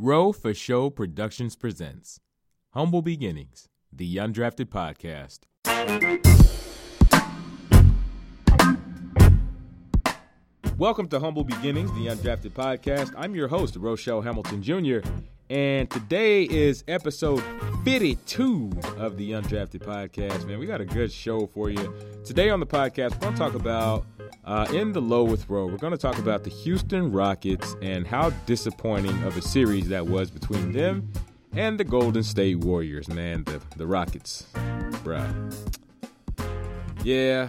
Row for Show Productions presents Humble Beginnings, the Undrafted Podcast. Welcome to Humble Beginnings, the Undrafted Podcast. I'm your host, Rochelle Hamilton Jr., and today is episode 52 of the Undrafted Podcast. Man, we got a good show for you. Today on the podcast, we're going to talk about uh, in the low with row. We're going to talk about the Houston Rockets and how disappointing of a series that was between them and the Golden State Warriors. Man, the the Rockets, bruh. Yeah,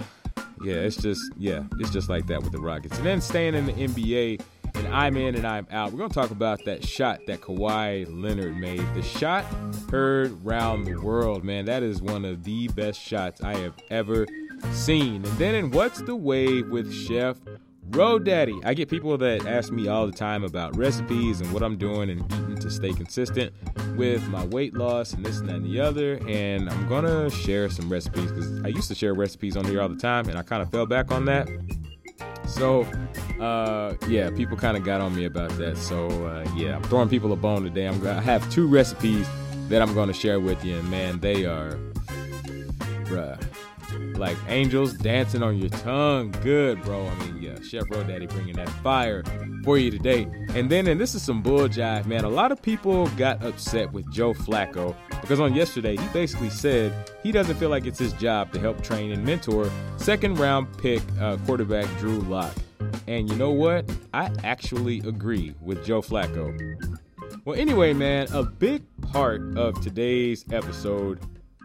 yeah, it's just yeah, it's just like that with the Rockets. And then staying in the NBA and I'm in and I'm out. We're going to talk about that shot that Kawhi Leonard made. The shot heard round the world, man. That is one of the best shots I have ever seen. And then in What's the Wave with Chef Road Daddy. I get people that ask me all the time about recipes and what I'm doing and eating to stay consistent with my weight loss and this and that and the other. And I'm gonna share some recipes because I used to share recipes on here all the time and I kind of fell back on that. So, uh, yeah, people kind of got on me about that. So, uh, yeah, I'm throwing people a bone today. I'm gonna have two recipes that I'm gonna share with you, and man, they are, bruh, like angels dancing on your tongue. Good, bro. I mean, yeah, Chef Road Daddy bringing that fire for you today. And then, and this is some bull jive, man. A lot of people got upset with Joe Flacco because on yesterday he basically said he doesn't feel like it's his job to help train and mentor second round pick uh, quarterback Drew Lock. And you know what? I actually agree with Joe Flacco. Well, anyway, man, a big part of today's episode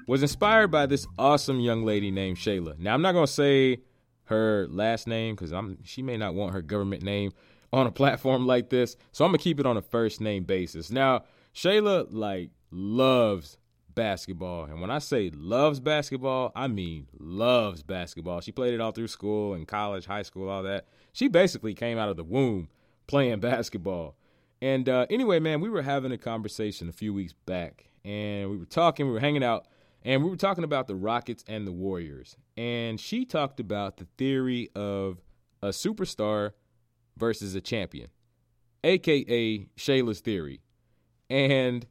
was inspired by this awesome young lady named Shayla. Now, I'm not going to say her last name because I'm she may not want her government name on a platform like this. So I'm to keep it on a first name basis. Now, Shayla like loves basketball. And when I say loves basketball, I mean loves basketball. She played it all through school and college, high school, all that. She basically came out of the womb playing basketball. And uh, anyway, man, we were having a conversation a few weeks back and we were talking, we were hanging out, and we were talking about the Rockets and the Warriors. And she talked about the theory of a superstar versus a champion, aka Shayla's theory. And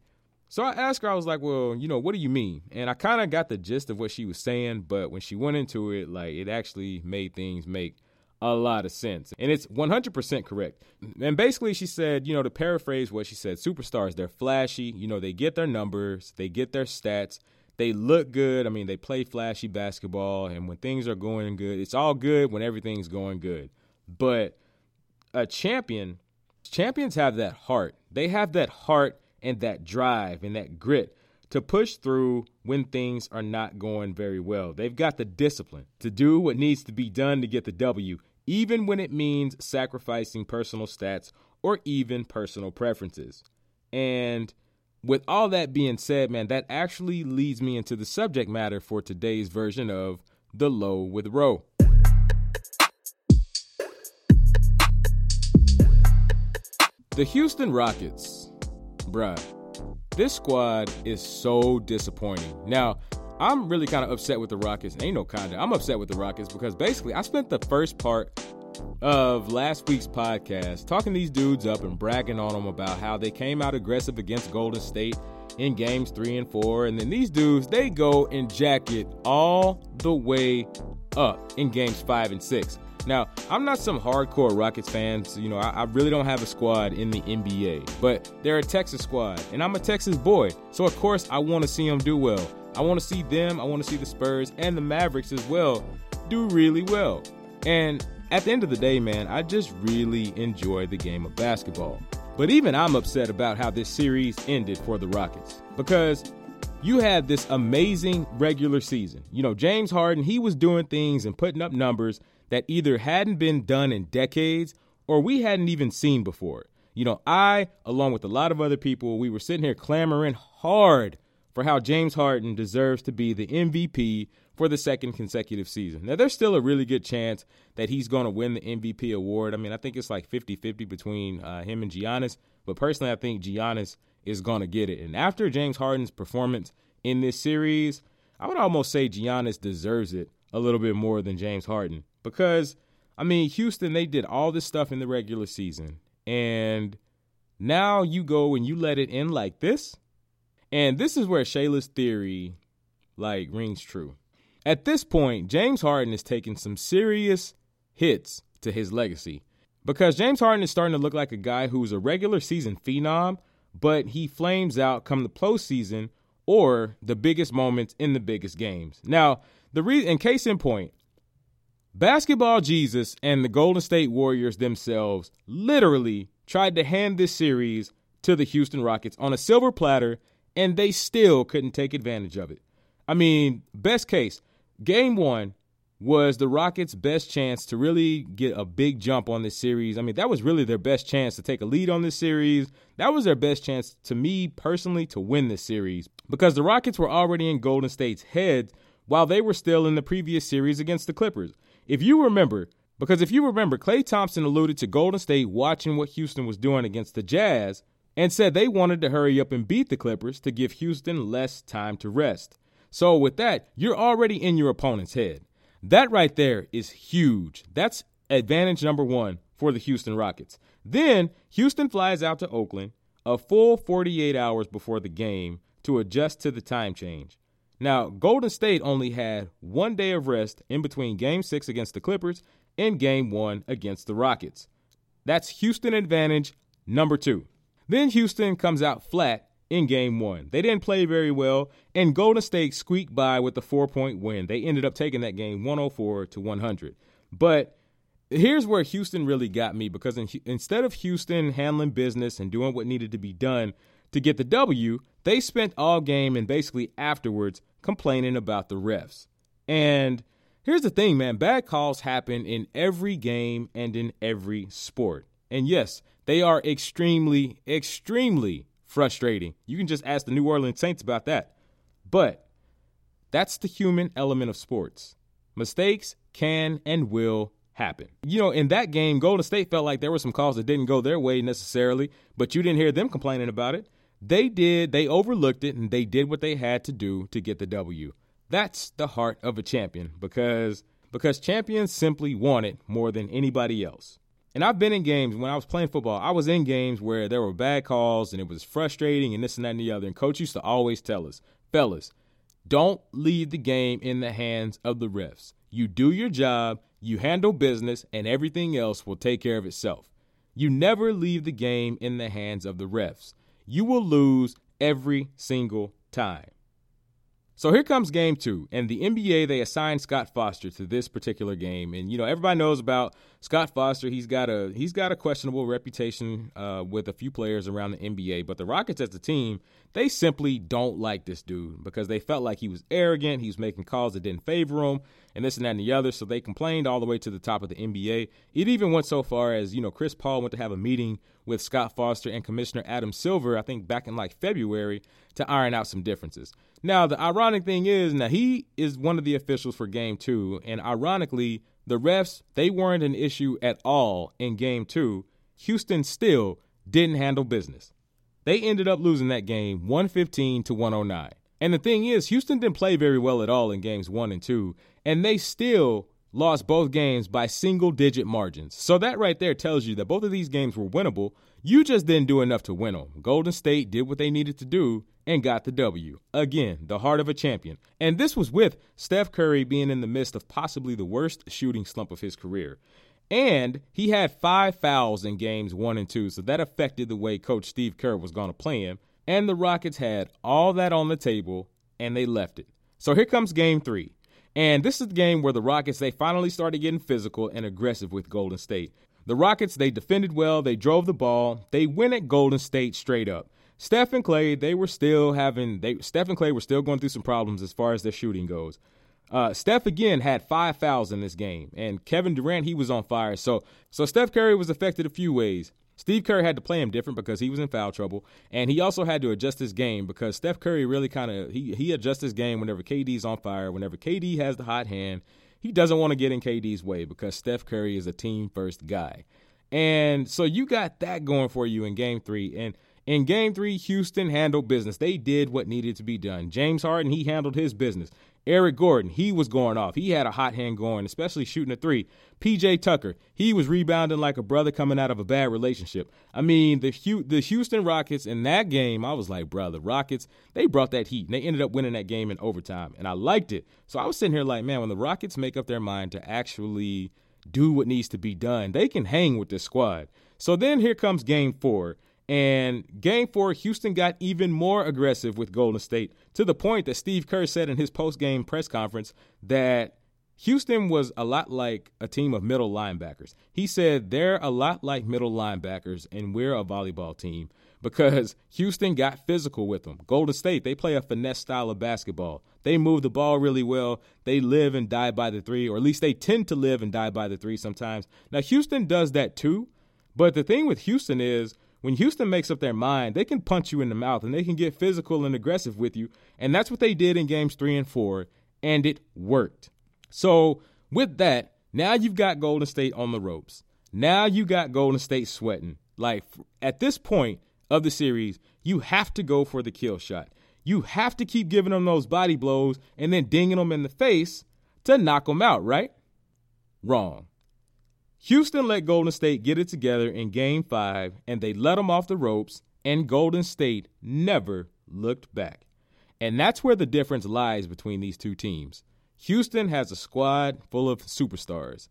so I asked her, I was like, well, you know, what do you mean? And I kind of got the gist of what she was saying, but when she went into it, like, it actually made things make a lot of sense. And it's 100% correct. And basically, she said, you know, to paraphrase what she said, superstars, they're flashy. You know, they get their numbers, they get their stats, they look good. I mean, they play flashy basketball. And when things are going good, it's all good when everything's going good. But a champion, champions have that heart. They have that heart and that drive and that grit to push through when things are not going very well. They've got the discipline to do what needs to be done to get the W, even when it means sacrificing personal stats or even personal preferences. And with all that being said, man, that actually leads me into the subject matter for today's version of The Low with Row. The Houston Rockets, bruh, this squad is so disappointing. Now, I'm really kind of upset with the Rockets. Ain't no kinda. I'm upset with the Rockets because basically I spent the first part of last week's podcast talking these dudes up and bragging on them about how they came out aggressive against Golden State in games three and four. And then these dudes, they go and jack it all the way up in games five and six. Now, I'm not some hardcore Rockets fan. So, you know, I, I, really don't have a squad in the NBA, but they're a Texas squad, and I'm a Texas boy. So, of course, I want to see them do well. I want to see them, I want to see the Spurs and the Mavericks as well do really well. And at the end of the day, man, I just really enjoy the game of basketball. But even I'm upset about how this series ended for the Rockets because you had this amazing regular season. You know, James Harden, he was doing things and putting up numbers that either hadn't been done in decades or we hadn't even seen before. You know, I, along with a lot of other people, we were sitting here clamoring hard for how James Harden deserves to be the MVP for the second consecutive season. Now, there's still a really good chance that he's going to win the MVP award. I mean, I think it's like 50 50 between uh, him and Giannis, but personally, I think Giannis is going to get it. And after James Harden's performance in this series, I would almost say Giannis deserves it a little bit more than James Harden because, I mean, Houston, they did all this stuff in the regular season. And Now you go and you let it in like this. And this is where Shayla's theory like rings true. At this point, James Harden is taking some serious hits to his legacy because James Harden is starting to look like a guy who's a regular season phenom, but he flames out come the postseason or the biggest moments in the biggest games. Now, the reason, in case in point, basketball Jesus and the Golden State Warriors themselves literally tried to hand this series to the Houston Rockets on a silver platter, and they still couldn't take advantage of it. I mean, best case, game one was the Rockets' best chance to really get a big jump on this series. I mean, that was really their best chance to take a lead on this series. That was their best chance, to me personally, to win this series because the Rockets were already in Golden State's head while they were still in the previous series against the Clippers. If you remember, because if you remember, Klay Thompson alluded to Golden State watching what Houston was doing against the Jazz and said they wanted to hurry up and beat the Clippers to give Houston less time to rest. So, with that, you're already in your opponent's head. That right there is huge. That's advantage number one for the Houston Rockets. Then, Houston flies out to Oakland a full 48 hours before the game to adjust to the time change. Now, Golden State only had one day of rest in between Game 6 against the Clippers and Game 1 against the Rockets. That's Houston advantage number two. Then Houston comes out flat in game one. They didn't play very well, and Golden State squeaked by with a four point win. They ended up taking that game 104 to 100. But here's where Houston really got me because in, instead of Houston handling business and doing what needed to be done to get the W, they spent all game and basically afterwards complaining about the refs. And here's the thing, man bad calls happen in every game and in every sport. And yes, they are extremely, extremely frustrating. You can just ask the New Orleans Saints about that. But that's the human element of sports. Mistakes can and will happen. You know, in that game, Golden State felt like there were some calls that didn't go their way necessarily, but you didn't hear them complaining about it. They did, they overlooked it, and they did what they had to do to get the W. That's the heart of a champion because because champions simply want it more than anybody else. And I've been in games when I was playing football. I was in games where there were bad calls and it was frustrating and this and that and the other. And coach used to always tell us, fellas, don't leave the game in the hands of the refs. You do your job, you handle business, and everything else will take care of itself. You never leave the game in the hands of the refs. You will lose every single time. So here comes game two, and the NBA they assigned Scott Foster to this particular game, and you know everybody knows about Scott Foster. He's got a he's got a questionable reputation uh, with a few players around the NBA, but the Rockets as a team they simply don't like this dude because they felt like he was arrogant, he was making calls that didn't favor him, and this and that and the other. So they complained all the way to the top of the NBA. It even went so far as you know Chris Paul went to have a meeting with Scott Foster and Commissioner Adam Silver, I think back in like February, to iron out some differences. Now, the ironic thing is, now he is one of the officials for game two, and ironically, the refs, they weren't an issue at all in game two. Houston still didn't handle business. They ended up losing that game 115 to 109. And the thing is, Houston didn't play very well at all in games one and two, and they still lost both games by single digit margins. So that right there tells you that both of these games were winnable. You just didn't do enough to win them. Golden State did what they needed to do and got the W. Again, the heart of a champion. And this was with Steph Curry being in the midst of possibly the worst shooting slump of his career. And he had five fouls in games one and two, so that affected the way Coach Steve Kerr was going to play him. And the Rockets had all that on the table, and they left it. So here comes game three. And this is the game where the Rockets they finally started getting physical and aggressive with Golden State. The Rockets they defended well, they drove the ball, they went at Golden State straight up. Steph and Klay, they were still having they Steph and Klay were still going through some problems as far as their shooting goes. Uh, Steph again had five fouls in this game, and Kevin Durant he was on fire. So so Steph Curry was affected a few ways. Steve Kerr had to play him different because he was in foul trouble, and he also had to adjust his game because Steph Curry really kind of he he adjusts his game whenever KD's on fire, whenever KD has the hot hand. He doesn't want to get in KD's way because Steph Curry is a team first guy. And so you got that going for you in game 3 and In game three, Houston handled business. They did what needed to be done. James Harden, he handled his business. Eric Gordon, he was going off. He had a hot hand going, especially shooting a three. PJ Tucker, he was rebounding like a brother coming out of a bad relationship. I mean, the the Houston Rockets in that game, I was like, brother, Rockets, they brought that heat. And they ended up winning that game in overtime, and I liked it. So I was sitting here like, man, when the Rockets make up their mind to actually do what needs to be done, they can hang with this squad. So then here comes game four. And game four, Houston got even more aggressive with Golden State to the point that Steve Kerr said in his post game press conference that Houston was a lot like a team of middle linebackers. He said they're a lot like middle linebackers, and we're a volleyball team because Houston got physical with them. Golden State, they play a finesse style of basketball. They move the ball really well. They live and die by the three, or at least they tend to live and die by the three sometimes. Now, Houston does that too. But the thing with Houston is when Houston makes up their mind, they can punch you in the mouth and they can get physical and aggressive with you. And that's what they did in games three and four, and it worked. So, with that, now you've got Golden State on the ropes. Now you got Golden State sweating. Like at this point of the series, you have to go for the kill shot. You have to keep giving them those body blows and then dinging them in the face to knock them out, right? Wrong. Houston let Golden State get it together in game five, and they let them off the ropes, and Golden State never looked back. And that's where the difference lies between these two teams. Houston has a squad full of superstars.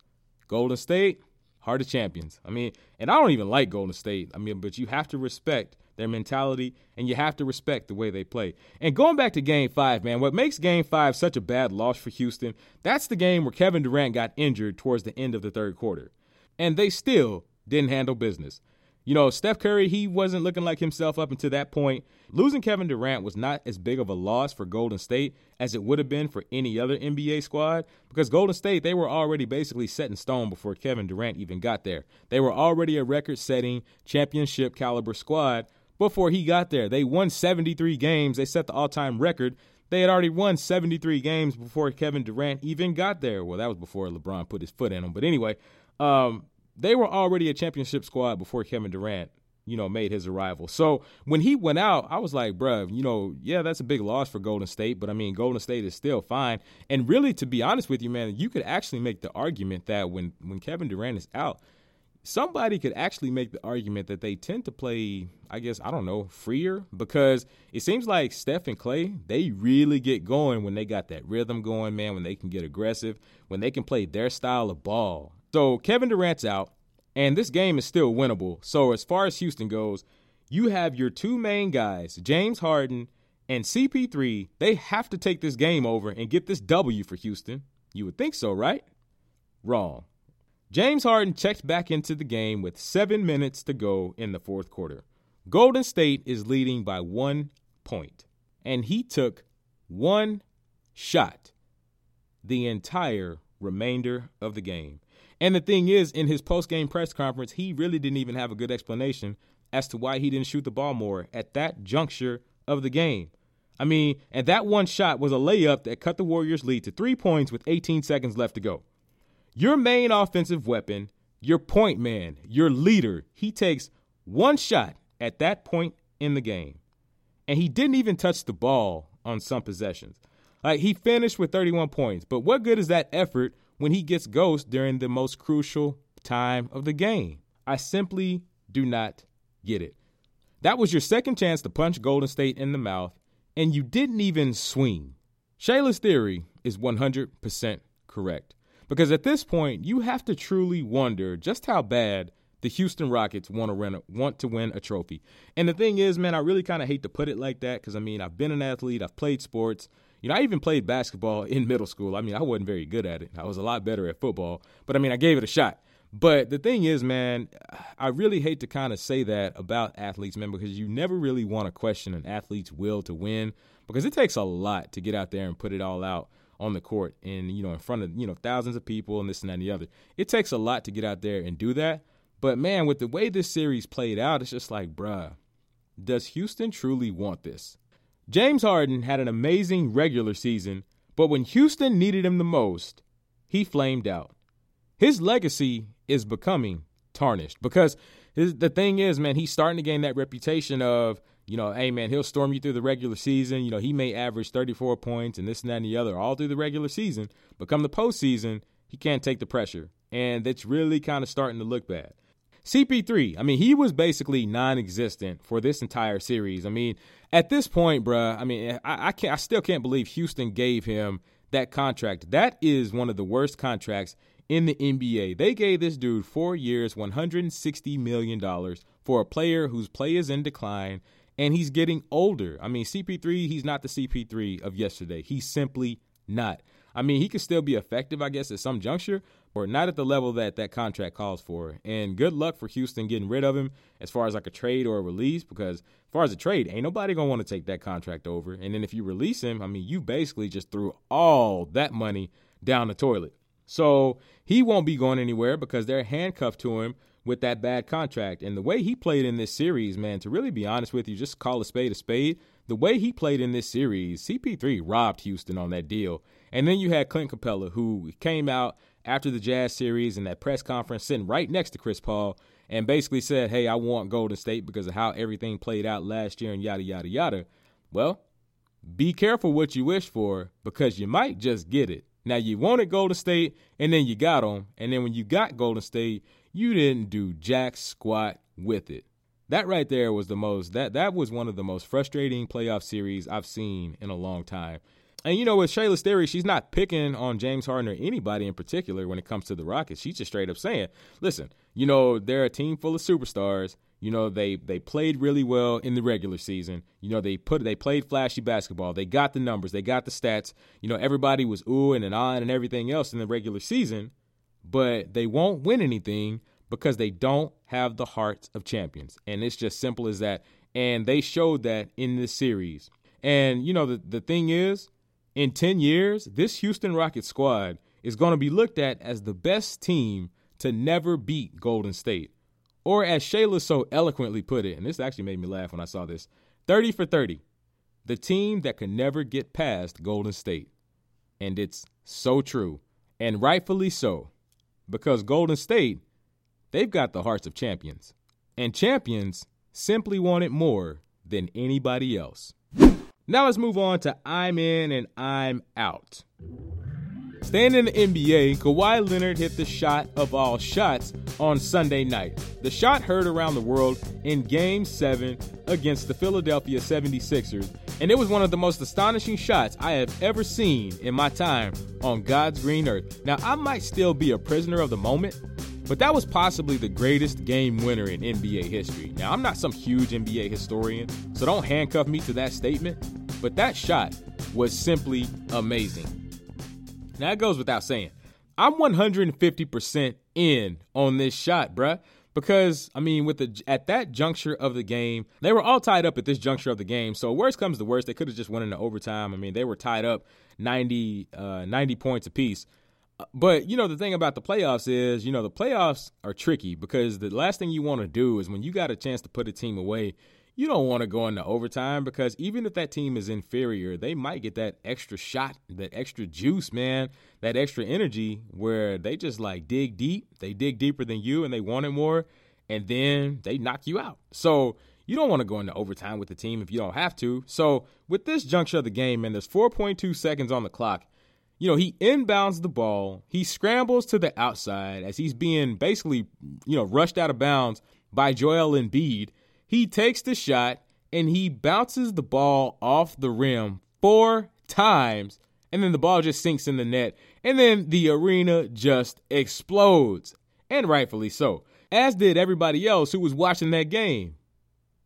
Golden State, heart of champions. I mean, and I don't even like Golden State. I mean, but you have to respect their mentality and you have to respect the way they play. And going back to game five, man, what makes game five such a bad loss for Houston, that's the game where Kevin Durant got injured towards the end of the third quarter and they still didn't handle business. You know, Steph Curry, he wasn't looking like himself up until that point. Losing Kevin Durant was not as big of a loss for Golden State as it would have been for any other NBA squad because Golden State, they were already basically set in stone before Kevin Durant even got there. They were already a record setting championship caliber squad before he got there. They won 73 games, they set the all time record. They had already won 73 games before Kevin Durant even got there. Well, that was before LeBron put his foot in them. But anyway, um, they were already a championship squad before Kevin Durant, you know, made his arrival. So when he went out, I was like, bruh, you know, yeah, that's a big loss for Golden State, but I mean, Golden State is still fine. And really, to be honest with you, man, you could actually make the argument that when when Kevin Durant is out, somebody could actually make the argument that they tend to play, I guess, I don't know, freer because it seems like Steph and Klay, they really get going when they got that rhythm going, man, when they can get aggressive, when they can play their style of ball. So Kevin Durant's out, and this game is still winnable. So as far as Houston goes, you have your two main guys, James Harden and CP3. They have to take this game over and get this W for Houston. You would think so, right? Wrong. James Harden checked back into the game with seven minutes to go in the fourth quarter. Golden State is leading by one point, and he took one shot the entire remainder of the game. And the thing is, in his post game press conference, he really didn't even have a good explanation as to why he didn't shoot the ball more at that juncture of the game. I mean, and that one shot was a layup that cut the Warriors' lead to three points with 18 seconds left to go. Your main offensive weapon, your point man, your leader, he takes one shot at that point in the game. And he didn't even touch the ball on some possessions. Like he finished with 31 points, but what good is that effort when he gets ghost during the most crucial time of the game. I simply do not get it. That was your second chance to punch Golden State in the mouth, and you didn't even swing. Shayla's theory is 100% correct. Because at this point, you have to truly wonder just how bad the Houston Rockets want to win a, want to win a trophy. And the thing is, man, I really kind of hate to put it like that because I mean, I've been an athlete, I've played sports, you know, I even played basketball in middle school. I mean, I wasn't very good at it. I was a lot better at football, but I mean, I gave it a shot. But the thing is, man, I really hate to kind of say that about athletes, man, because you never really want to question an athlete's will to win because it takes a lot to get out there and put it all out on the court and, you know, in front of, you know, thousands of people and this and that and the other. It takes a lot to get out there and do that. But man, with the way this series played out, it's just like, bruh, does Houston truly want this? James Harden had an amazing regular season, but when Houston needed him the most, he flamed out. His legacy is becoming tarnished because his, the thing is, man, he's starting to gain that reputation of, you know, hey, man, he'll storm you through the regular season. You know, he may average 34 points and this and that and the other all through the regular season. But come the postseason, he can't take the pressure. And that's really kind of starting to look bad. CP3, I mean, he was basically non-existent for this entire series. I mean, at this point, bruh, I mean, I, I can't, I still can't believe Houston gave him that contract. That is one of the worst contracts in the NBA. They gave this dude four years, $160 million for a player whose play is in decline and he's getting older. I mean, CP3, he's not the CP3 of yesterday. He's simply not. I mean, he could still be effective, I guess, at some juncture, or not at the level that that contract calls for. And good luck for Houston getting rid of him as far as like a trade or a release, because as far as a trade, ain't nobody gonna want to take that contract over. And then if you release him, I mean, you basically just threw all that money down the toilet. So he won't be going anywhere because they're handcuffed to him with that bad contract. And the way he played in this series, man, to really be honest with you, just call a spade a spade. The way he played in this series, CP3 robbed Houston on that deal. And then you had Clint Capela, who came out after the Jazz series and that press conference sitting right next to Chris Paul and basically said, Hey, I want Golden State because of how everything played out last year and yada, yada, yada. Well, be careful what you wish for because you might just get it. Now, you wanted Golden State and then you got them. And then when you got Golden State, you didn't do jack squat with it. That right there was the most that that was one of the most frustrating playoff series I've seen in a long time. And you know, with Shayla's theory, she's not picking on James Harden or anybody in particular when it comes to the Rockets. She's just straight up saying, listen, you know, they're a team full of superstars. You know, they they played really well in the regular season. You know, they put they played flashy basketball. They got the numbers, they got the stats. You know, everybody was oohing and on and everything else in the regular season, but they won't win anything because they don't have the hearts of champions. And it's just simple as that. And they showed that in this series. And you know, the the thing is, in 10 years, this Houston Rockets squad is going to be looked at as the best team to never beat Golden State. Or as Shayla so eloquently put it, and this actually made me laugh when I saw this 30 for 30, the team that can never get past Golden State. And it's so true, and rightfully so, because Golden State, they've got the hearts of champions. And champions simply want it more than anybody else. Now let's move on to I'm in and I'm out. Staying in the NBA, Kawhi Leonard hit the shot of all shots on Sunday night. The shot heard around the world in Game 7 against the Philadelphia 76ers, and it was one of the most astonishing shots I have ever seen in my time on God's green earth. Now, I might still be a prisoner of the moment, but that was possibly the greatest game winner in NBA history. Now, I'm not some huge NBA historian, so don't handcuff me to that statement, but that shot was simply amazing. Now, it goes without saying, I'm 150% in on this shot, bruh. Because I mean, with the at that juncture of the game, they were all tied up at this juncture of the game. So worst comes to worst, they could have just went into overtime. I mean, they were tied up 90, uh, 90 points apiece. But you know the thing about the playoffs is, you know, the playoffs are tricky because the last thing you want to do is when you got a chance to put a team away, you don't want to go into overtime because even if that team is inferior, they might get that extra shot, that extra juice, man, that extra energy where they just like dig deep, they dig deeper than you and they want it more, and then they knock you out. So you don't want to go into overtime with the team if you don't have to. So with this juncture of the game, man, there's 4.2 seconds on the clock you know, he inbounds the ball. He scrambles to the outside as he's being basically, you know, rushed out of bounds by Joel Embiid. He takes the shot and he bounces the ball off the rim four times. And then the ball just sinks in the net. And then the arena just explodes. And rightfully so. As did everybody else who was watching that game.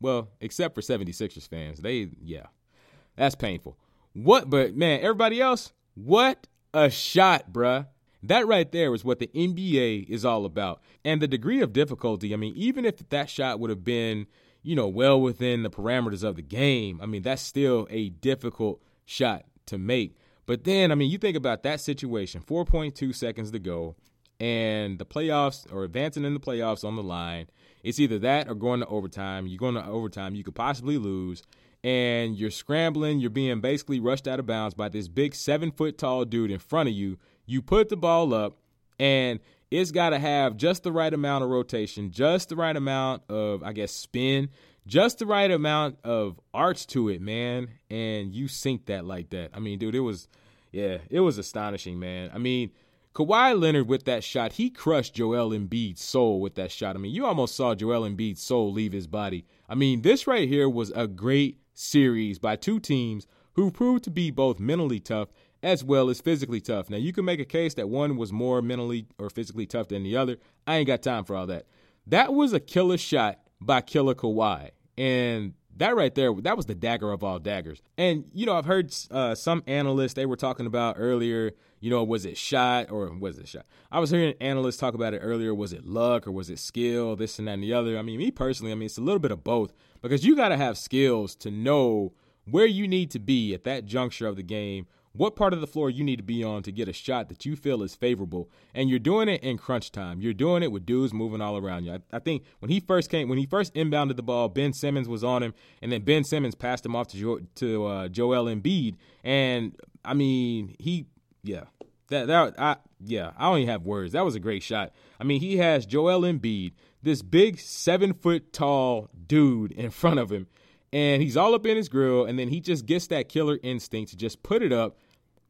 Well, except for 76ers fans. They, yeah, that's painful. What, but man, everybody else, what a shot, bruh. That right there is what the NBA is all about. And the degree of difficulty, I mean, even if that shot would have been, you know, well within the parameters of the game, I mean, that's still a difficult shot to make. But then, I mean, you think about that situation 4.2 seconds to go, and the playoffs or advancing in the playoffs on the line. It's either that or going to overtime. You're going to overtime, you could possibly lose and you're scrambling, you're being basically rushed out of bounds by this big seven foot tall dude in front of you. You put the ball up, and it's got to have just the right amount of rotation, just the right amount of, I guess, spin, just the right amount of arch to it, man. And you sink that like that. I mean, dude, it was, yeah, it was astonishing, man. I mean, Kawhi Leonard with that shot, he crushed Joel Embiid's soul with that shot. I mean, you almost saw Joel Embiid's soul leave his body. I mean, this right here was a great series by two teams who proved to be both mentally tough as well as physically tough. Now, you can make a case that one was more mentally or physically tough than the other. I ain't got time for all that. That was a killer shot by Killer Kawhi. And that right there, that was the dagger of all daggers. And, you know, I've heard uh, some analysts, they were talking about earlier, you know, was it shot or was it shot? I was hearing analysts talk about it earlier. Was it luck or was it skill, this and that and the other? I mean, me personally, I mean, it's a little bit of both because you got to have skills to know where you need to be at that juncture of the game what part of the floor you need to be on to get a shot that you feel is favorable. And you're doing it in crunch time. You're doing it with dudes moving all around you. I, I, think when he first came, when he first inbounded the ball, Ben Simmons was on him, and then Ben Simmons passed him off to jo- to uh, Joel Embiid. And I mean, he, yeah, that that I yeah, I don't even have words. That was a great shot. I mean, he has Joel Embiid, this big seven foot tall dude in front of him and he's all up in his grill, and then he just gets that killer instinct to just put it up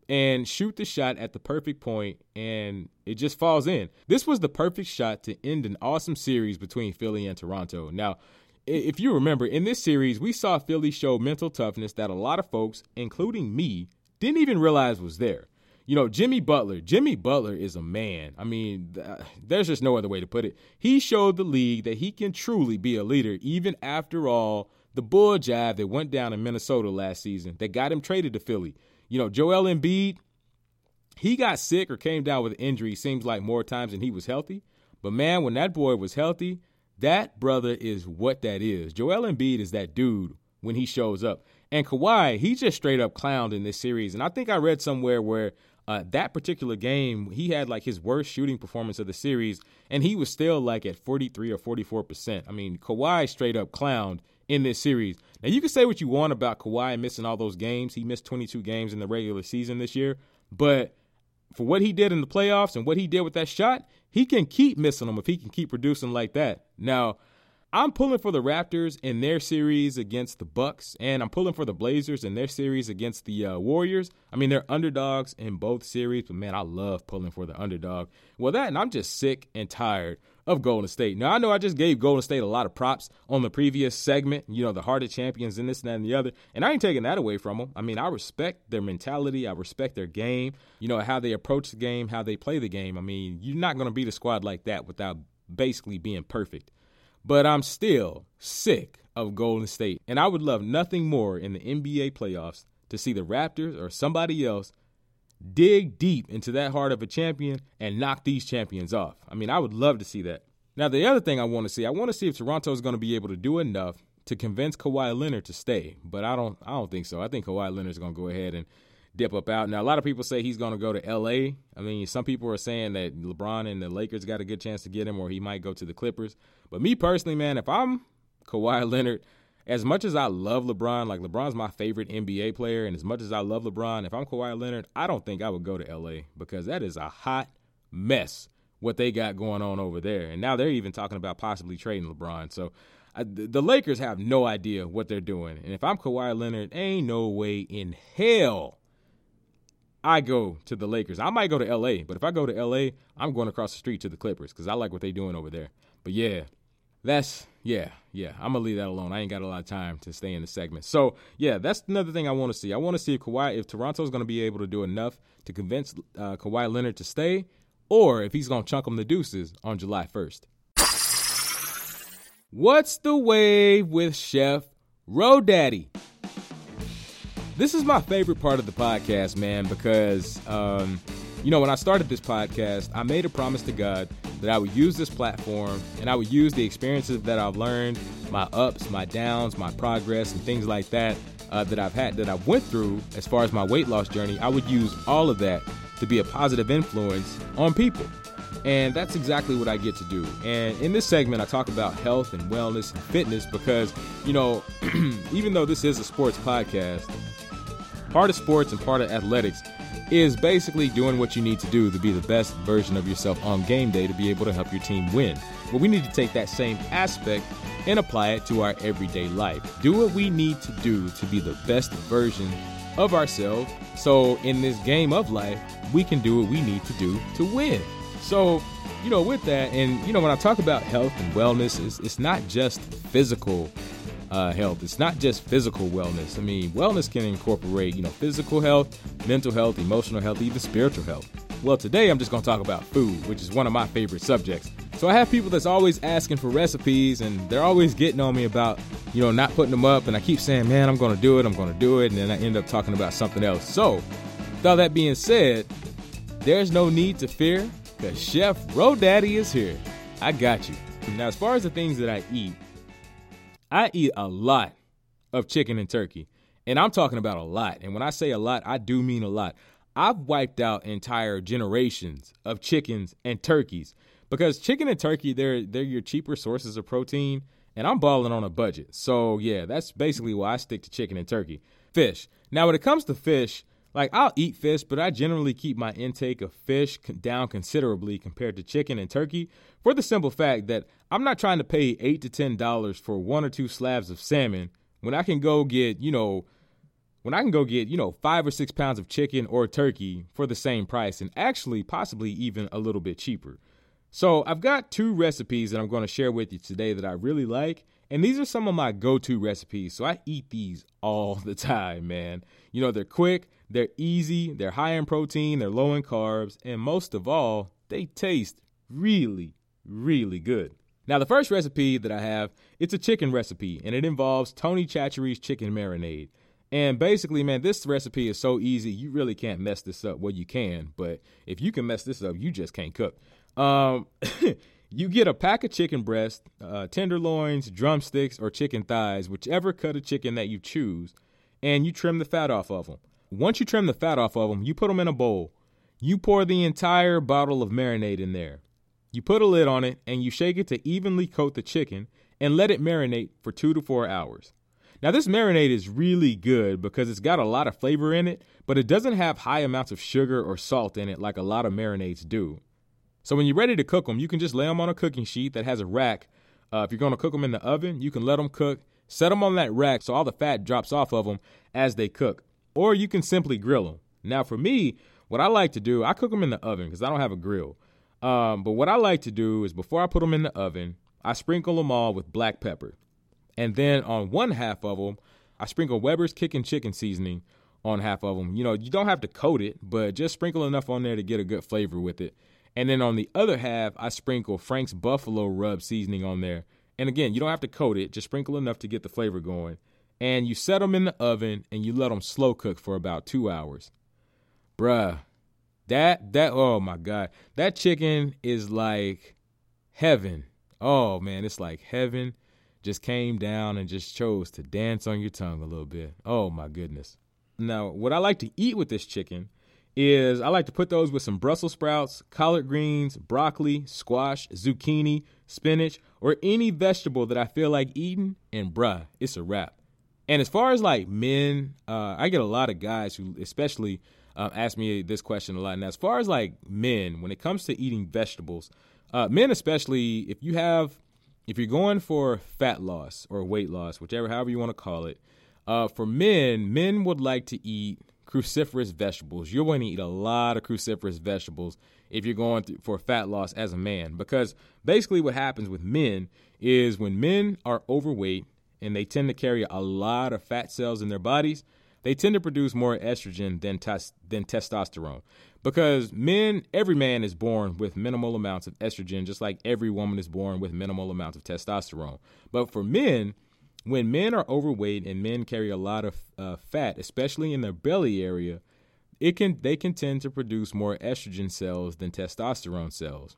and shoot the shot at the perfect point, and it just falls in. This was the perfect shot to end an awesome series between Philly and Toronto. Now, if you remember, in this series, we saw Philly show mental toughness that a lot of folks, including me, didn't even realize was there. You know, Jimmy Butler. Jimmy Butler is a man. I mean, there's just no other way to put it. He showed the league that he can truly be a leader, even after all the bull jive that went down in Minnesota last season that got him traded to Philly. You know, Joel Embiid, he got sick or came down with injury seems like more times than he was healthy. But man, when that boy was healthy, that brother is what that is. Joel Embiid is that dude when he shows up. And Kawhi, he just straight up clowned in this series. And I think I read somewhere where uh, that particular game, he had like his worst shooting performance of the series, and he was still like at 43 or 44 percent. I mean, Kawhi straight up clowned in this series. Now, you can say what you want about Kawhi missing all those games. He missed 22 games in the regular season this year. But for what he did in the playoffs and what he did with that shot, he can keep missing them if he can keep producing like that. Now, I'm pulling for the Raptors in their series against the Bucks, and I'm pulling for the Blazers in their series against the uh, Warriors. I mean, they're underdogs in both series, but man, I love pulling for the underdog. Well, that, and I'm just sick and tired of Golden State. Now, I know I just gave Golden State a lot of props on the previous segment, you know, the heart of champions and this and that and the other, and I ain't taking that away from them. I mean, I respect their mentality, I respect their game, you know, how they approach the game, how they play the game. I mean, you're not going to beat a squad like that without basically being perfect. But I'm still sick of Golden State. And I would love nothing more in the NBA playoffs to see the Raptors or somebody else dig deep into that heart of a champion and knock these champions off. I mean, I would love to see that. Now, the other thing I want to see, I want to see if Toronto is going to be able to do enough to convince Kawhi Leonard to stay. But I don't I don't think so. I think Kawhi Leonard is going to go ahead and dip up out. Now, a lot of people say he's going to go to L.A. I mean, some people are saying that LeBron and the Lakers got a good chance to get him, or he might go to the Clippers. But me personally, man, if I'm Kawhi Leonard, as much as I love LeBron, like LeBron's my favorite NBA player, and as much as I love LeBron, if I'm Kawhi Leonard, I don't think I would go to LA because that is a hot mess what they got going on over there. And now they're even talking about possibly trading LeBron. So I, the Lakers have no idea what they're doing. And if I'm Kawhi Leonard, ain't no way in hell I go to the Lakers. I might go to LA, but if I go to LA, I'm going across the street to the Clippers because I like what they're doing over there. But yeah, that's yeah, yeah. I'm gonna leave that alone. I ain't got a lot of time to stay in the segment. So yeah, that's another thing I want to see. I want to see if Kawhi, if Toronto's gonna be able to do enough to convince uh, Kawhi Leonard to stay, or if he's gonna chunk him the deuces on July 1st. What's the wave with Chef Rodaddy? This is my favorite part of the podcast, man, because, um, you know, when I started this podcast, I made a promise to God that I would use this platform and I would use the experiences that I've learned, my ups, my downs, my progress, and things like that uh, that I've had, that I went through as far as my weight loss journey. I would use all of that to be a positive influence on people. And that's exactly what I get to do. And in this segment, I talk about health and wellness and fitness because, you know, even though this is a sports podcast, part of sports and part of athletics is basically doing what you need to do to be the best version of yourself on game day to be able to help your team win. But we need to take that same aspect and apply it to our everyday life. Do what we need to do to be the best version of ourselves. So in this game of life, we can do what we need to do to win. So, you know, with that, and you know, when I talk about health and wellness, it's, it's not just physical uh, health. It's not just physical wellness. I mean, wellness can incorporate, you know, physical health, mental health, emotional health, even spiritual health. Well, today I'm just going to talk about food, which is one of my favorite subjects. So I have people that's always asking for recipes, and they're always getting on me about, you know, not putting them up. And I keep saying, man, I'm going to do it, I'm going to do it, and then I end up talking about something else. So, with all that being said, there's no need to fear, because Chef Rodaddy is here. I got you. Now, as far as the things that I eat, I eat a lot of chicken and turkey. And I'm talking about a lot. And when I say a lot, I do mean a lot. I've wiped out entire generations of chickens and turkeys because chicken and turkey they're they're your cheaper sources of protein and I'm balling on a budget. So, yeah, that's basically why I stick to chicken and turkey. Fish. Now, when it comes to fish, like I'll eat fish, but I generally keep my intake of fish down considerably compared to chicken and turkey for the simple fact that I'm not trying to pay 8 to 10 dollars for one or two slabs of salmon when I can go get, you know, when I can go get, you know, 5 or 6 pounds of chicken or turkey for the same price and actually possibly even a little bit cheaper. So, I've got two recipes that I'm going to share with you today that I really like and these are some of my go to recipes. So I eat these all the time, man. You know, they're quick, they're easy, they're high in protein, they're low in carbs, and most of all, they taste really, really good. Now, the first recipe that I have, it's a chicken recipe, and it involves Tony Chachere's chicken marinade. And basically, man, this recipe is so easy, you really can't mess this up. Well, you can, but if you can mess this up, you just can't cook. Um, You get a pack of chicken breast, uh, tenderloins, drumsticks, or chicken thighs, whichever cut of chicken that you choose, and you trim the fat off of them. Once you trim the fat off of them, you put them in a bowl. You pour the entire bottle of marinade in there. You put a lid on it and you shake it to evenly coat the chicken and let it marinate for two to four hours. Now, this marinade is really good because it's got a lot of flavor in it, but it doesn't have high amounts of sugar or salt in it like a lot of marinades do. So when you're ready to cook them, you can just lay them on a cooking sheet that has a rack. Uh, if you're going to cook them in the oven, you can let them cook, set them on that rack so all the fat drops off of them as they cook. Or you can simply grill them. Now, for me, what I like to do, I cook them in the oven because I don't have a grill. Um, but what I like to do is before I put them in the oven, I sprinkle them all with black pepper. And then on one half of them, I sprinkle Weber's Kickin' Chicken seasoning on half of them. You know, you don't have to coat it, but just sprinkle enough on there to get a good flavor with it. And then on the other half, I sprinkle Frank's Buffalo Rub seasoning on there. And again, you don't have to coat it, just sprinkle enough to get the flavor going. And you set them in the oven and you let them slow cook for about two hours. Bruh, that, that, oh my God. That chicken is like heaven. Oh man, it's like heaven just came down and just chose to dance on your tongue a little bit. Oh my goodness. Now, what I like to eat with this chicken is I like to put those with some Brussels sprouts, collard greens, broccoli, squash, zucchini, spinach, or any vegetable that I feel like eating, and bruh, it's a wrap. And as far as like men, uh, I get a lot of guys who, especially, uh, ask me this question a lot. And as far as like men, when it comes to eating vegetables, uh, men especially, if you have, if you're going for fat loss or weight loss, whichever, however you want to call it, uh, for men, men would like to eat cruciferous vegetables. You're going to eat a lot of cruciferous vegetables if you're going for fat loss as a man. Because basically, what happens with men is when men are overweight and they tend to carry a lot of fat cells in their bodies, they tend to produce more estrogen than, tes- than testosterone. Because men, every man is born with minimal amounts of estrogen, just like every woman is born with minimal amounts of testosterone. But for men, when men are overweight and men carry a lot of uh, fat, especially in their belly area, it can they can tend to produce more estrogen cells than testosterone cells.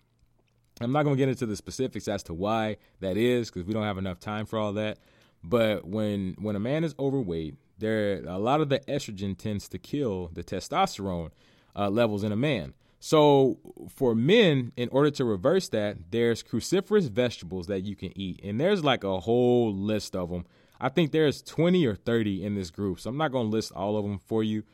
I'm not going to get into the specifics as to why that is because we don't have enough time for all that. But when when a man is overweight, there a lot of the estrogen tends to kill the testosterone uh, levels in a man. So for men, in order to reverse that, there's cruciferous vegetables that you can eat, and there's like a whole list of them. I think there's 20 or 30 in this group, so I'm not going to list all of them for you.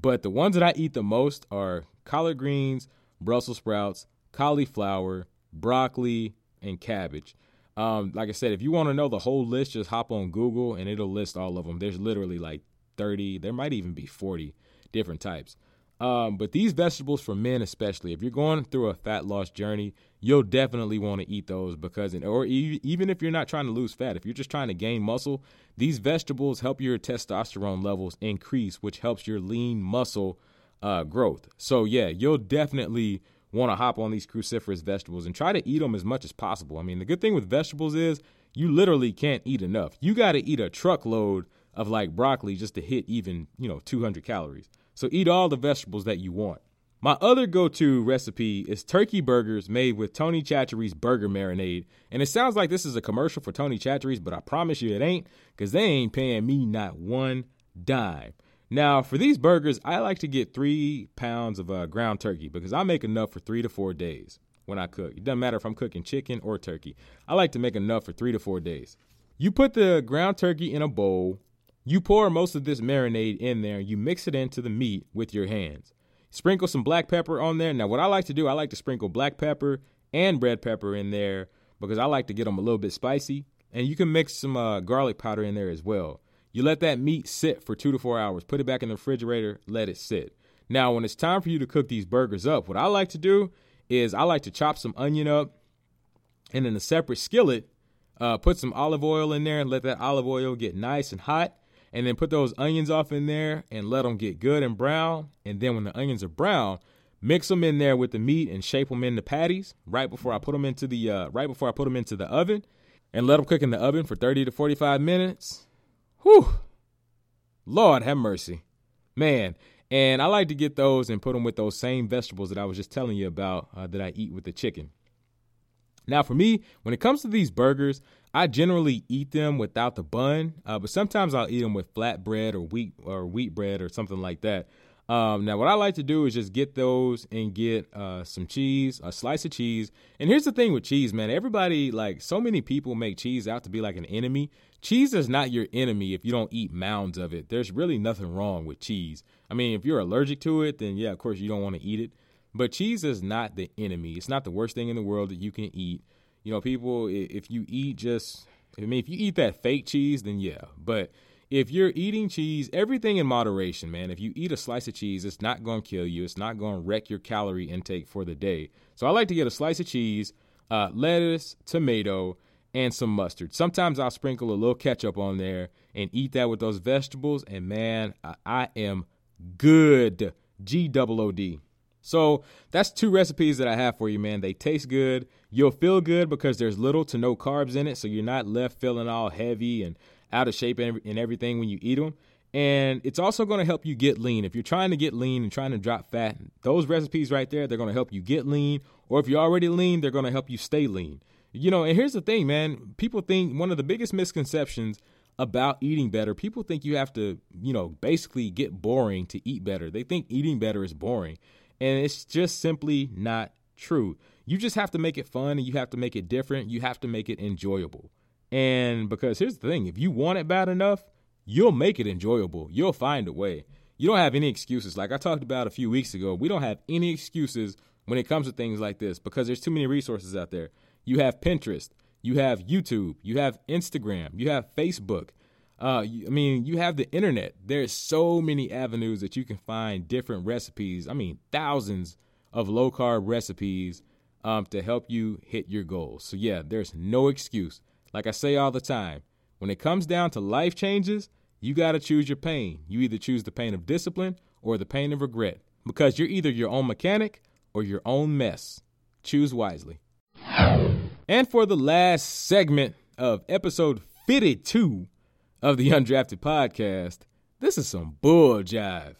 But the ones that I eat the most are collard greens, Brussels sprouts, cauliflower, broccoli, and cabbage. Um, like I said, if you want to know the whole list, just hop on Google and it'll list all of them. There's literally like 30, there might even be 40 different types. Um, but these vegetables for men, especially, if you're going through a fat loss journey, you'll definitely want to eat those because, or even if you're not trying to lose fat, if you're just trying to gain muscle, these vegetables help your testosterone levels increase, which helps your lean muscle uh, growth. So, yeah, you'll definitely want to hop on these cruciferous vegetables and try to eat them as much as possible. I mean, the good thing with vegetables is you literally can't eat enough. You got to eat a truckload of like broccoli just to hit even, you know, 200 calories. So eat all the vegetables that you want. My other go to recipe is turkey burgers made with Tony Chachere's burger marinade. And it sounds like this is a commercial for Tony Chachere's, but I promise you it ain't because they ain't paying me not one dime. Now, for these burgers, I like to get three pounds of uh, ground turkey because I make enough for three to four days when I cook. It doesn't matter if I'm cooking chicken or turkey. I like to make enough for three to four days. You put the ground turkey in a bowl you pour most of this marinade in there, you mix it into the meat with your hands. Sprinkle some black pepper on there. Now, what I like to do, I like to sprinkle black pepper and red pepper in there because I like to get them a little bit spicy. And you can mix some uh, garlic powder in there as well. You let that meat sit for two to four hours. Put it back in the refrigerator, let it sit. Now, when it's time for you to cook these burgers up, what I like to do is I like to chop some onion up and in a separate skillet, uh, put some olive oil in there and let that olive oil get nice and hot and then put those onions off in there and let them get good and brown. And then when the onions are brown, mix them in there with the meat and shape them into patties right before I put them into the uh, right before I put them into the oven, and let them cook in the oven for 30 to 45 minutes. Whew, Lord have mercy, man. And I like to get those and put them with those same vegetables that I was just telling you about uh, that I eat with the chicken. Now, for me, when it comes to these burgers, I generally eat them without the bun, uh, but sometimes I'll eat them with flat bread or wheat or wheat bread or something like that. Um, now, what I like to do is just get those and get uh, some cheese, a slice of cheese. And here's the thing with cheese, man. Everybody, like, so many people make cheese out to be like an enemy. Cheese is not your enemy if you don't eat mounds of it. There's really nothing wrong with cheese. I mean, if you're allergic to it, then yeah, of course you don't want to eat it. But cheese is not the enemy. It's not the worst thing in the world that you can eat. You know, people, if you eat just, I mean, if you eat that fake cheese, then yeah. But if you're eating cheese, everything in moderation, man. If you eat a slice of cheese, it's not going to kill you. It's not going to wreck your calorie intake for the day. So I like to get a slice of cheese, uh, lettuce, tomato, and some mustard. Sometimes I'll sprinkle a little ketchup on there and eat that with those vegetables. And man, I, I am good. G double O D. So that's two recipes that I have for you, man. They taste good. You'll feel good because there's little to no carbs in it, so you're not left feeling all heavy and out of shape and everything when you eat them. And it's also going to help you get lean. If you're trying to get lean and trying to drop fat, those recipes right there, they're going to help you get lean. Or if you're already lean, they're going to help you stay lean. You know, and here's the thing, man. People think one of the biggest misconceptions about eating better, people think you have to, you know, basically get boring to eat better. They think eating better is boring. And it's just simply not true. You just have to make it fun and you have to make it different. You have to make it enjoyable. And because here's the thing if you want it bad enough, you'll make it enjoyable. You'll find a way. You don't have any excuses. Like I talked about a few weeks ago, we don't have any excuses when it comes to things like this because there's too many resources out there. You have Pinterest, you have YouTube, you have Instagram, you have Facebook, uh, I mean, you have the internet. There's so many avenues that you can find different recipes. I mean, thousands of low carb recipes um, to help you hit your goals. So, yeah, there's no excuse. Like I say all the time, when it comes down to life changes, you got to choose your pain. You either choose the pain of discipline or the pain of regret because you're either your own mechanic or your own mess. Choose wisely. And for the last segment of episode 52, of the Undrafted Podcast, this is some bull jive.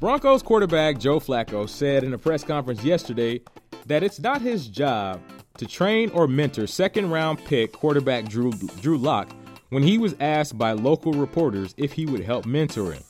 Broncos quarterback Joe Flacco said in a press conference yesterday that it's not his job to train or mentor second round pick quarterback Drew, Drew Lock when he was asked by local reporters if he would help mentor him.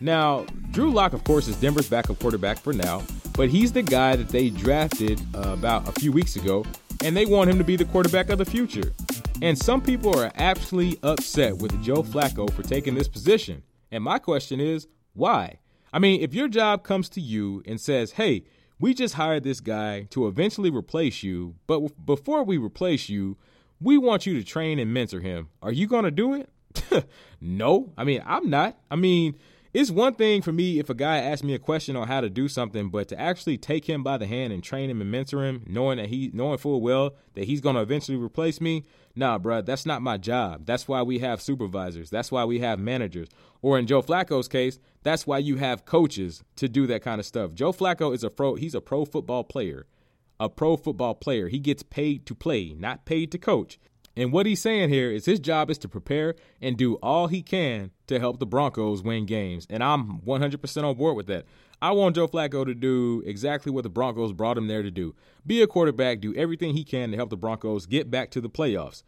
Now, Drew Lock, of course, is Denver's backup quarterback for now, but he's the guy that they drafted uh, about a few weeks ago and they want him to be the quarterback of the future. And some people are actually upset with Joe Flacco for taking this position. And my question is, why? I mean, if your job comes to you and says, hey, we just hired this guy to eventually replace you, but before we replace you, we want you to train and mentor him. Are you going to do it? no. I mean, I'm not. I mean, it's one thing for me if a guy asks me a question on how to do something, but to actually take him by the hand and train him and mentor him, knowing that he knowing full well that he's gonna eventually replace me, nah, bro, that's not my job. That's why we have supervisors. That's why we have managers. Or in Joe Flacco's case, that's why you have coaches to do that kind of stuff. Joe Flacco is a pro. He's a pro football player. A pro football player. He gets paid to play, not paid to coach. And what he's saying here is his job is to prepare and do all he can to help the Broncos win games. And I'm 100% on board with that. I want Joe Flacco to do exactly what the Broncos brought him there to do be a quarterback, do everything he can to help the Broncos get back to the playoffs.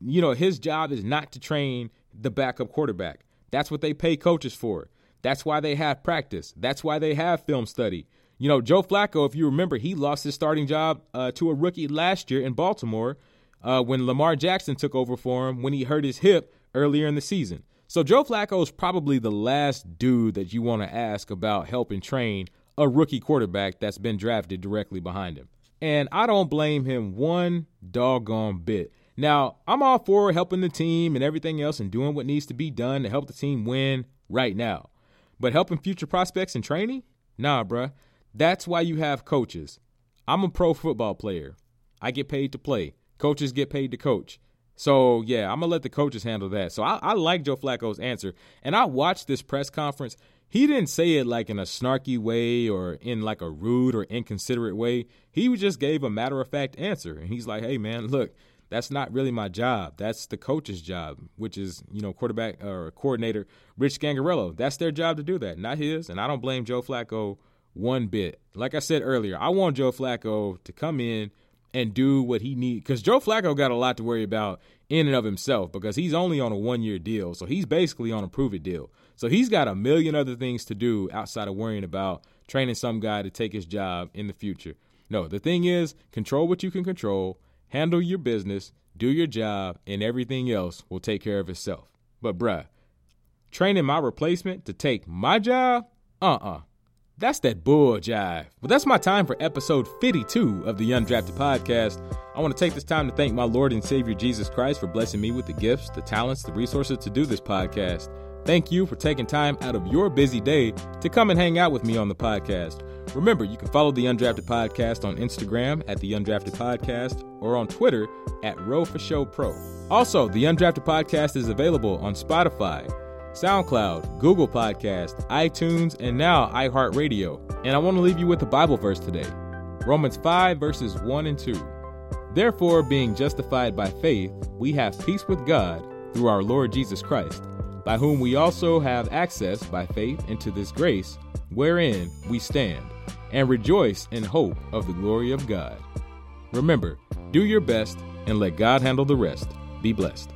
You know, his job is not to train the backup quarterback. That's what they pay coaches for. That's why they have practice. That's why they have film study. You know, Joe Flacco, if you remember, he lost his starting job uh, to a rookie last year in Baltimore uh, when Lamar Jackson took over for him when he hurt his hip earlier in the season. So Joe Flacco is probably the last dude that you want to ask about helping train a rookie quarterback that's been drafted directly behind him. And I don't blame him one doggone bit. Now, I'm all for helping the team and everything else and doing what needs to be done to help the team win right now. But helping future prospects and training? Nah, bruh. That's why you have coaches. I'm a pro football player. I get paid to play. Coaches get paid to coach. So yeah, I'm gonna let the coaches handle that. So I, I, like Joe Flacco's answer, and I watched this press conference. He didn't say it like in a snarky way or in like a rude or inconsiderate way. He just gave a matter of fact answer, and he's like, "Hey man, look, that's not really my job. That's the coach's job, which is you know quarterback or coordinator Rich Scangarello. That's their job to do that, not his. And I don't blame Joe Flacco one bit. Like I said earlier, I want Joe Flacco to come in." And do what he needs. Because Joe Flacco got a lot to worry about in and of himself because he's only on a one year deal. So he's basically on a prove it deal. So he's got a million other things to do outside of worrying about training some guy to take his job in the future. No, the thing is, control what you can control, handle your business, do your job, and everything else will take care of itself. But, bruh, training my replacement to take my job? Uh uh-uh. uh that's that bull jive. Well, that's my time for episode 52 of the Undrafted Podcast. I want to take this time to thank my Lord and Savior Jesus Christ for blessing me with the gifts, the talents, the resources to do this podcast. Thank you for taking time out of your busy day to come and hang out with me on the podcast. Remember, you can follow the Undrafted Podcast on Instagram at the Undrafted Podcast or on Twitter at Row for Show Pro. Also, the Undrafted Podcast is available on Spotify, SoundCloud, Google Podcast, iTunes, and now iHeartRadio. And I want to leave you with a Bible verse today Romans 5, verses 1 and 2. Therefore, being justified by faith, we have peace with God through our Lord Jesus Christ, by whom we also have access by faith into this grace wherein we stand, and rejoice in hope of the glory of God. Remember, do your best and let God handle the rest. Be blessed.